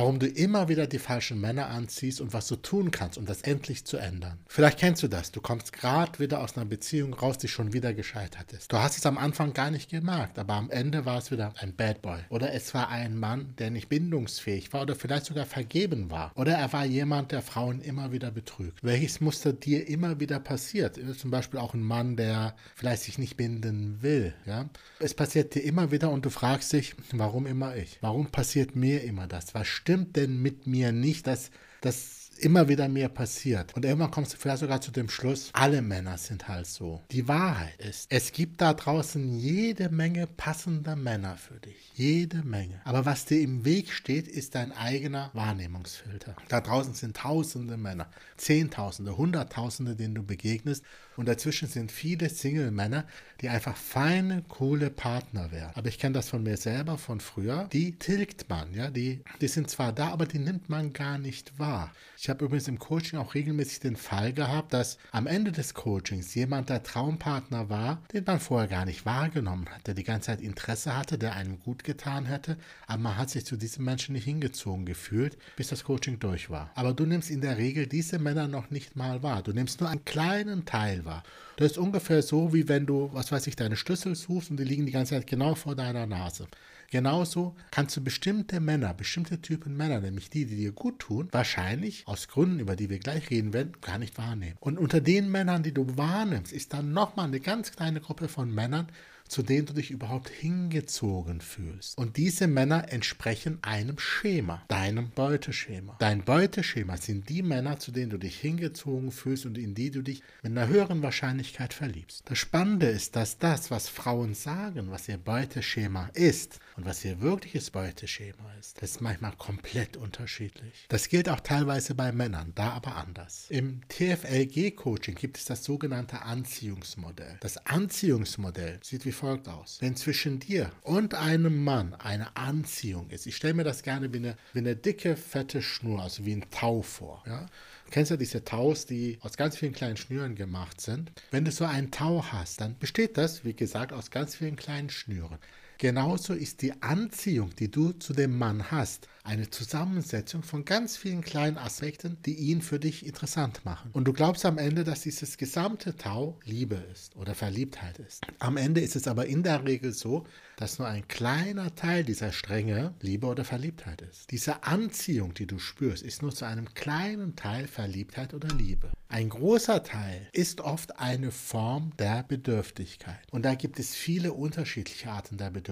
warum du immer wieder die falschen Männer anziehst und was du tun kannst, um das endlich zu ändern. Vielleicht kennst du das. Du kommst gerade wieder aus einer Beziehung raus, die schon wieder gescheitert ist. Du hast es am Anfang gar nicht gemerkt, aber am Ende war es wieder ein Bad Boy. Oder es war ein Mann, der nicht bindungsfähig war oder vielleicht sogar vergeben war. Oder er war jemand, der Frauen immer wieder betrügt. Welches Muster dir immer wieder passiert? Zum Beispiel auch ein Mann, der vielleicht sich nicht binden will. Ja? Es passiert dir immer wieder und du fragst dich, warum immer ich? Warum passiert mir immer das? Was stimmt denn mit mir nicht, dass das immer wieder mehr passiert. Und irgendwann kommst du vielleicht sogar zu dem Schluss, alle Männer sind halt so. Die Wahrheit ist, es gibt da draußen jede Menge passender Männer für dich. Jede Menge. Aber was dir im Weg steht, ist dein eigener Wahrnehmungsfilter. Da draußen sind tausende Männer, zehntausende, hunderttausende, denen du begegnest. Und dazwischen sind viele Single-Männer, die einfach feine, coole Partner wären. Aber ich kenne das von mir selber, von früher. Die tilgt man, ja. Die, die sind zwar da, aber die nimmt man gar nicht wahr. Ich habe übrigens im Coaching auch regelmäßig den Fall gehabt, dass am Ende des Coachings jemand der Traumpartner war, den man vorher gar nicht wahrgenommen hat, der die ganze Zeit Interesse hatte, der einem gut getan hätte, aber man hat sich zu diesem Menschen nicht hingezogen gefühlt, bis das Coaching durch war. Aber du nimmst in der Regel diese Männer noch nicht mal wahr. Du nimmst nur einen kleinen Teil wahr. Das ist ungefähr so, wie wenn du, was weiß ich, deine Schlüssel suchst und die liegen die ganze Zeit genau vor deiner Nase. Genauso kannst du bestimmte Männer, bestimmte Typen Männer, nämlich die, die dir gut tun, wahrscheinlich aus Gründen, über die wir gleich reden werden, gar nicht wahrnehmen. Und unter den Männern, die du wahrnimmst, ist dann nochmal eine ganz kleine Gruppe von Männern, zu denen du dich überhaupt hingezogen fühlst. Und diese Männer entsprechen einem Schema, deinem Beuteschema. Dein Beuteschema sind die Männer, zu denen du dich hingezogen fühlst und in die du dich mit einer höheren Wahrscheinlichkeit verliebst. Das Spannende ist, dass das, was Frauen sagen, was ihr Beuteschema ist und was ihr wirkliches Beuteschema ist, das ist manchmal komplett unterschiedlich. Das gilt auch teilweise bei Männern, da aber anders. Im TFLG-Coaching gibt es das sogenannte Anziehungsmodell. Das Anziehungsmodell sieht wie folgt aus. Wenn zwischen dir und einem Mann eine Anziehung ist, ich stelle mir das gerne wie eine, wie eine dicke, fette Schnur, also wie ein Tau vor. Ja? Du kennst ja diese Taus, die aus ganz vielen kleinen Schnüren gemacht sind. Wenn du so einen Tau hast, dann besteht das, wie gesagt, aus ganz vielen kleinen Schnüren. Genauso ist die Anziehung, die du zu dem Mann hast, eine Zusammensetzung von ganz vielen kleinen Aspekten, die ihn für dich interessant machen. Und du glaubst am Ende, dass dieses gesamte Tau Liebe ist oder Verliebtheit ist. Am Ende ist es aber in der Regel so, dass nur ein kleiner Teil dieser Stränge Liebe oder Verliebtheit ist. Diese Anziehung, die du spürst, ist nur zu einem kleinen Teil Verliebtheit oder Liebe. Ein großer Teil ist oft eine Form der Bedürftigkeit. Und da gibt es viele unterschiedliche Arten der Bedürftigkeit.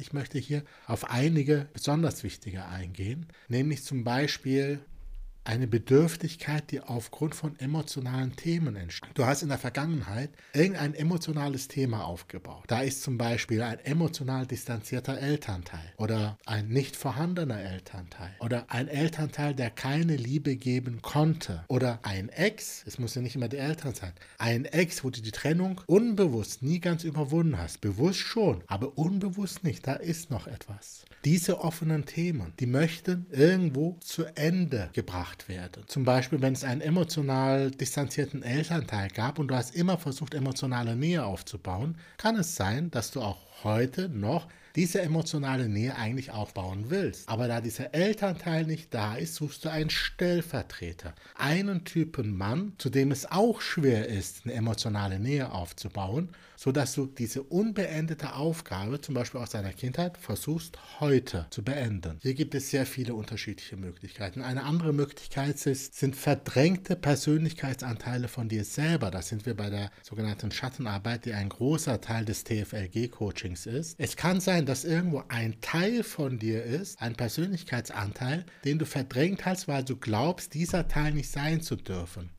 Ich möchte hier auf einige besonders wichtige eingehen, nämlich zum Beispiel eine Bedürftigkeit, die aufgrund von emotionalen Themen entsteht. Du hast in der Vergangenheit irgendein emotionales Thema aufgebaut. Da ist zum Beispiel ein emotional distanzierter Elternteil oder ein nicht vorhandener Elternteil oder ein Elternteil, der keine Liebe geben konnte oder ein Ex, es muss ja nicht immer die Eltern sein, ein Ex, wo du die Trennung unbewusst nie ganz überwunden hast. Bewusst schon, aber unbewusst nicht. Da ist noch etwas. Diese offenen Themen, die möchten irgendwo zu Ende gebracht gemacht werde. Zum Beispiel, wenn es einen emotional distanzierten Elternteil gab und du hast immer versucht, emotionale Nähe aufzubauen, kann es sein, dass du auch heute noch diese emotionale Nähe eigentlich aufbauen willst. Aber da dieser Elternteil nicht da ist, suchst du einen Stellvertreter. Einen Typen Mann, zu dem es auch schwer ist, eine emotionale Nähe aufzubauen, sodass du diese unbeendete Aufgabe, zum Beispiel aus deiner Kindheit, versuchst heute zu beenden. Hier gibt es sehr viele unterschiedliche Möglichkeiten. Eine andere Möglichkeit ist, sind verdrängte Persönlichkeitsanteile von dir selber. Da sind wir bei der sogenannten Schattenarbeit, die ein großer Teil des TFLG-Coachings ist. Es kann sein, dass irgendwo ein Teil von dir ist, ein Persönlichkeitsanteil, den du verdrängt hast, weil du glaubst, dieser Teil nicht sein zu dürfen.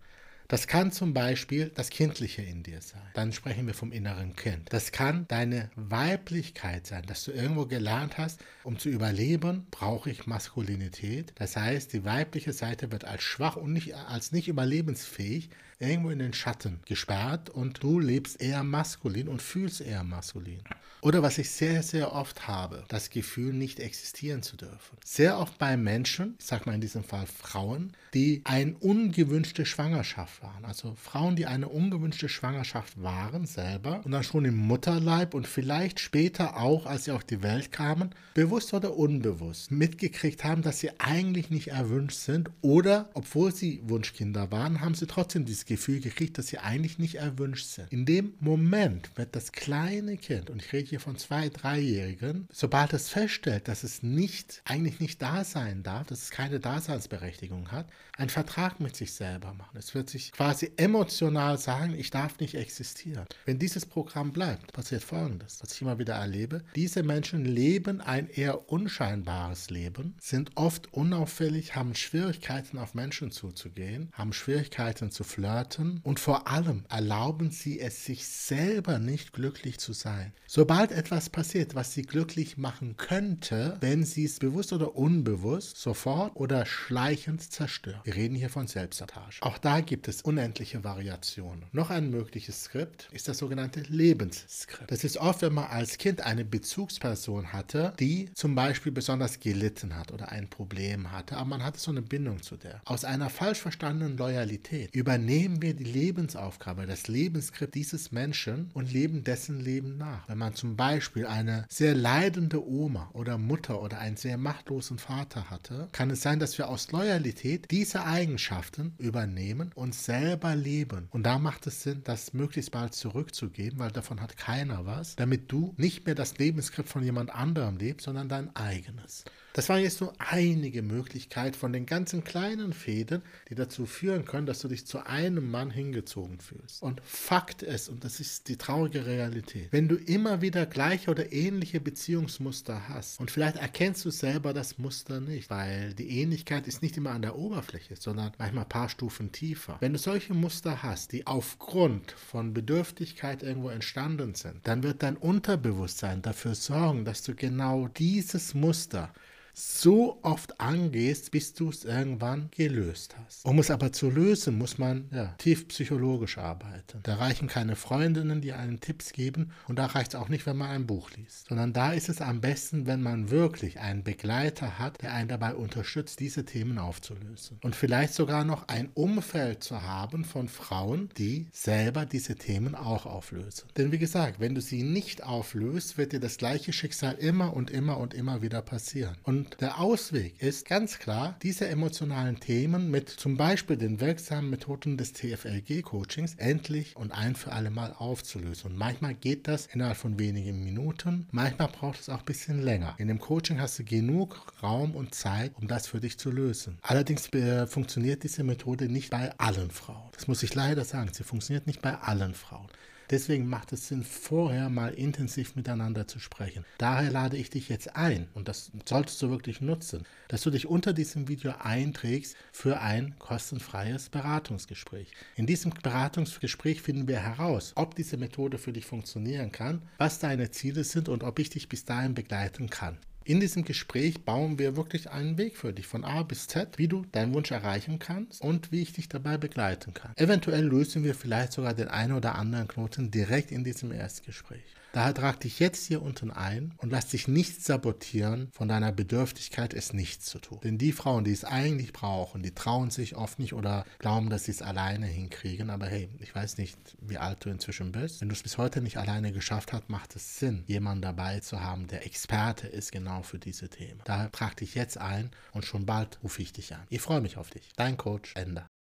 Das kann zum Beispiel das Kindliche in dir sein. Dann sprechen wir vom inneren Kind. Das kann deine Weiblichkeit sein, dass du irgendwo gelernt hast, um zu überleben, brauche ich Maskulinität. Das heißt, die weibliche Seite wird als schwach und nicht, als nicht überlebensfähig irgendwo in den Schatten gesperrt und du lebst eher maskulin und fühlst eher maskulin. Oder was ich sehr, sehr oft habe, das Gefühl, nicht existieren zu dürfen. Sehr oft bei Menschen, ich sage mal in diesem Fall Frauen, die eine ungewünschte Schwangerschaft waren. Also Frauen, die eine ungewünschte Schwangerschaft waren selber und dann schon im Mutterleib und vielleicht später auch, als sie auf die Welt kamen, bewusst oder unbewusst mitgekriegt haben, dass sie eigentlich nicht erwünscht sind oder, obwohl sie Wunschkinder waren, haben sie trotzdem dieses Gefühl gekriegt, dass sie eigentlich nicht erwünscht sind. In dem Moment wird das kleine Kind, und ich rede hier von zwei, dreijährigen, sobald es feststellt, dass es nicht, eigentlich nicht da sein darf, dass es keine Daseinsberechtigung hat, einen Vertrag mit sich selber machen. Es wird sich quasi emotional sagen, ich darf nicht existieren. Wenn dieses Programm bleibt, passiert Folgendes, was ich immer wieder erlebe. Diese Menschen leben ein eher unscheinbares Leben, sind oft unauffällig, haben Schwierigkeiten auf Menschen zuzugehen, haben Schwierigkeiten zu flirten und vor allem erlauben sie es sich selber nicht glücklich zu sein. Sobald etwas passiert, was sie glücklich machen könnte, wenn sie es bewusst oder unbewusst sofort oder schleichend zerstören. Wir reden hier von Selbstsabotage. Auch da gibt es unendliche Variationen. Noch ein mögliches Skript ist das sogenannte Lebensskript. Das ist oft, wenn man als Kind eine Bezugsperson hatte, die zum Beispiel besonders gelitten hat oder ein Problem hatte, aber man hatte so eine Bindung zu der. Aus einer falsch verstandenen Loyalität übernehmen wir die Lebensaufgabe, das Lebensskript dieses Menschen und leben dessen Leben nach. Wenn man zum Beispiel eine sehr leidende Oma oder Mutter oder einen sehr machtlosen Vater hatte, kann es sein, dass wir aus Loyalität diese diese Eigenschaften übernehmen und selber leben. Und da macht es Sinn, das möglichst bald zurückzugeben, weil davon hat keiner was, damit du nicht mehr das Lebensskript von jemand anderem lebst, sondern dein eigenes. Das waren jetzt nur einige Möglichkeiten von den ganzen kleinen Fäden, die dazu führen können, dass du dich zu einem Mann hingezogen fühlst. Und Fakt ist, und das ist die traurige Realität, wenn du immer wieder gleiche oder ähnliche Beziehungsmuster hast und vielleicht erkennst du selber das Muster nicht, weil die Ähnlichkeit ist nicht immer an der Oberfläche, sondern manchmal ein paar Stufen tiefer. Wenn du solche Muster hast, die aufgrund von Bedürftigkeit irgendwo entstanden sind, dann wird dein Unterbewusstsein dafür sorgen, dass du genau dieses Muster so oft angehst, bis du es irgendwann gelöst hast. Um es aber zu lösen, muss man ja, tief psychologisch arbeiten. Da reichen keine Freundinnen, die einen Tipps geben und da reicht es auch nicht, wenn man ein Buch liest, sondern da ist es am besten, wenn man wirklich einen Begleiter hat, der einen dabei unterstützt, diese Themen aufzulösen. Und vielleicht sogar noch ein Umfeld zu haben von Frauen, die selber diese Themen auch auflösen. Denn wie gesagt, wenn du sie nicht auflöst, wird dir das gleiche Schicksal immer und immer und immer wieder passieren. Und und der Ausweg ist ganz klar, diese emotionalen Themen mit zum Beispiel den wirksamen Methoden des TFLG-Coachings endlich und ein für alle Mal aufzulösen. Und manchmal geht das innerhalb von wenigen Minuten, manchmal braucht es auch ein bisschen länger. In dem Coaching hast du genug Raum und Zeit, um das für dich zu lösen. Allerdings äh, funktioniert diese Methode nicht bei allen Frauen. Das muss ich leider sagen, sie funktioniert nicht bei allen Frauen. Deswegen macht es Sinn, vorher mal intensiv miteinander zu sprechen. Daher lade ich dich jetzt ein, und das solltest du wirklich nutzen, dass du dich unter diesem Video einträgst für ein kostenfreies Beratungsgespräch. In diesem Beratungsgespräch finden wir heraus, ob diese Methode für dich funktionieren kann, was deine Ziele sind und ob ich dich bis dahin begleiten kann. In diesem Gespräch bauen wir wirklich einen Weg für dich von A bis Z, wie du deinen Wunsch erreichen kannst und wie ich dich dabei begleiten kann. Eventuell lösen wir vielleicht sogar den einen oder anderen Knoten direkt in diesem Erstgespräch. Daher trag dich jetzt hier unten ein und lass dich nicht sabotieren von deiner Bedürftigkeit, es nicht zu tun. Denn die Frauen, die es eigentlich brauchen, die trauen sich oft nicht oder glauben, dass sie es alleine hinkriegen. Aber hey, ich weiß nicht, wie alt du inzwischen bist. Wenn du es bis heute nicht alleine geschafft hast, macht es Sinn, jemanden dabei zu haben, der Experte ist genau für diese Themen. Daher trag dich jetzt ein und schon bald rufe ich dich an. Ich freue mich auf dich. Dein Coach, Ender.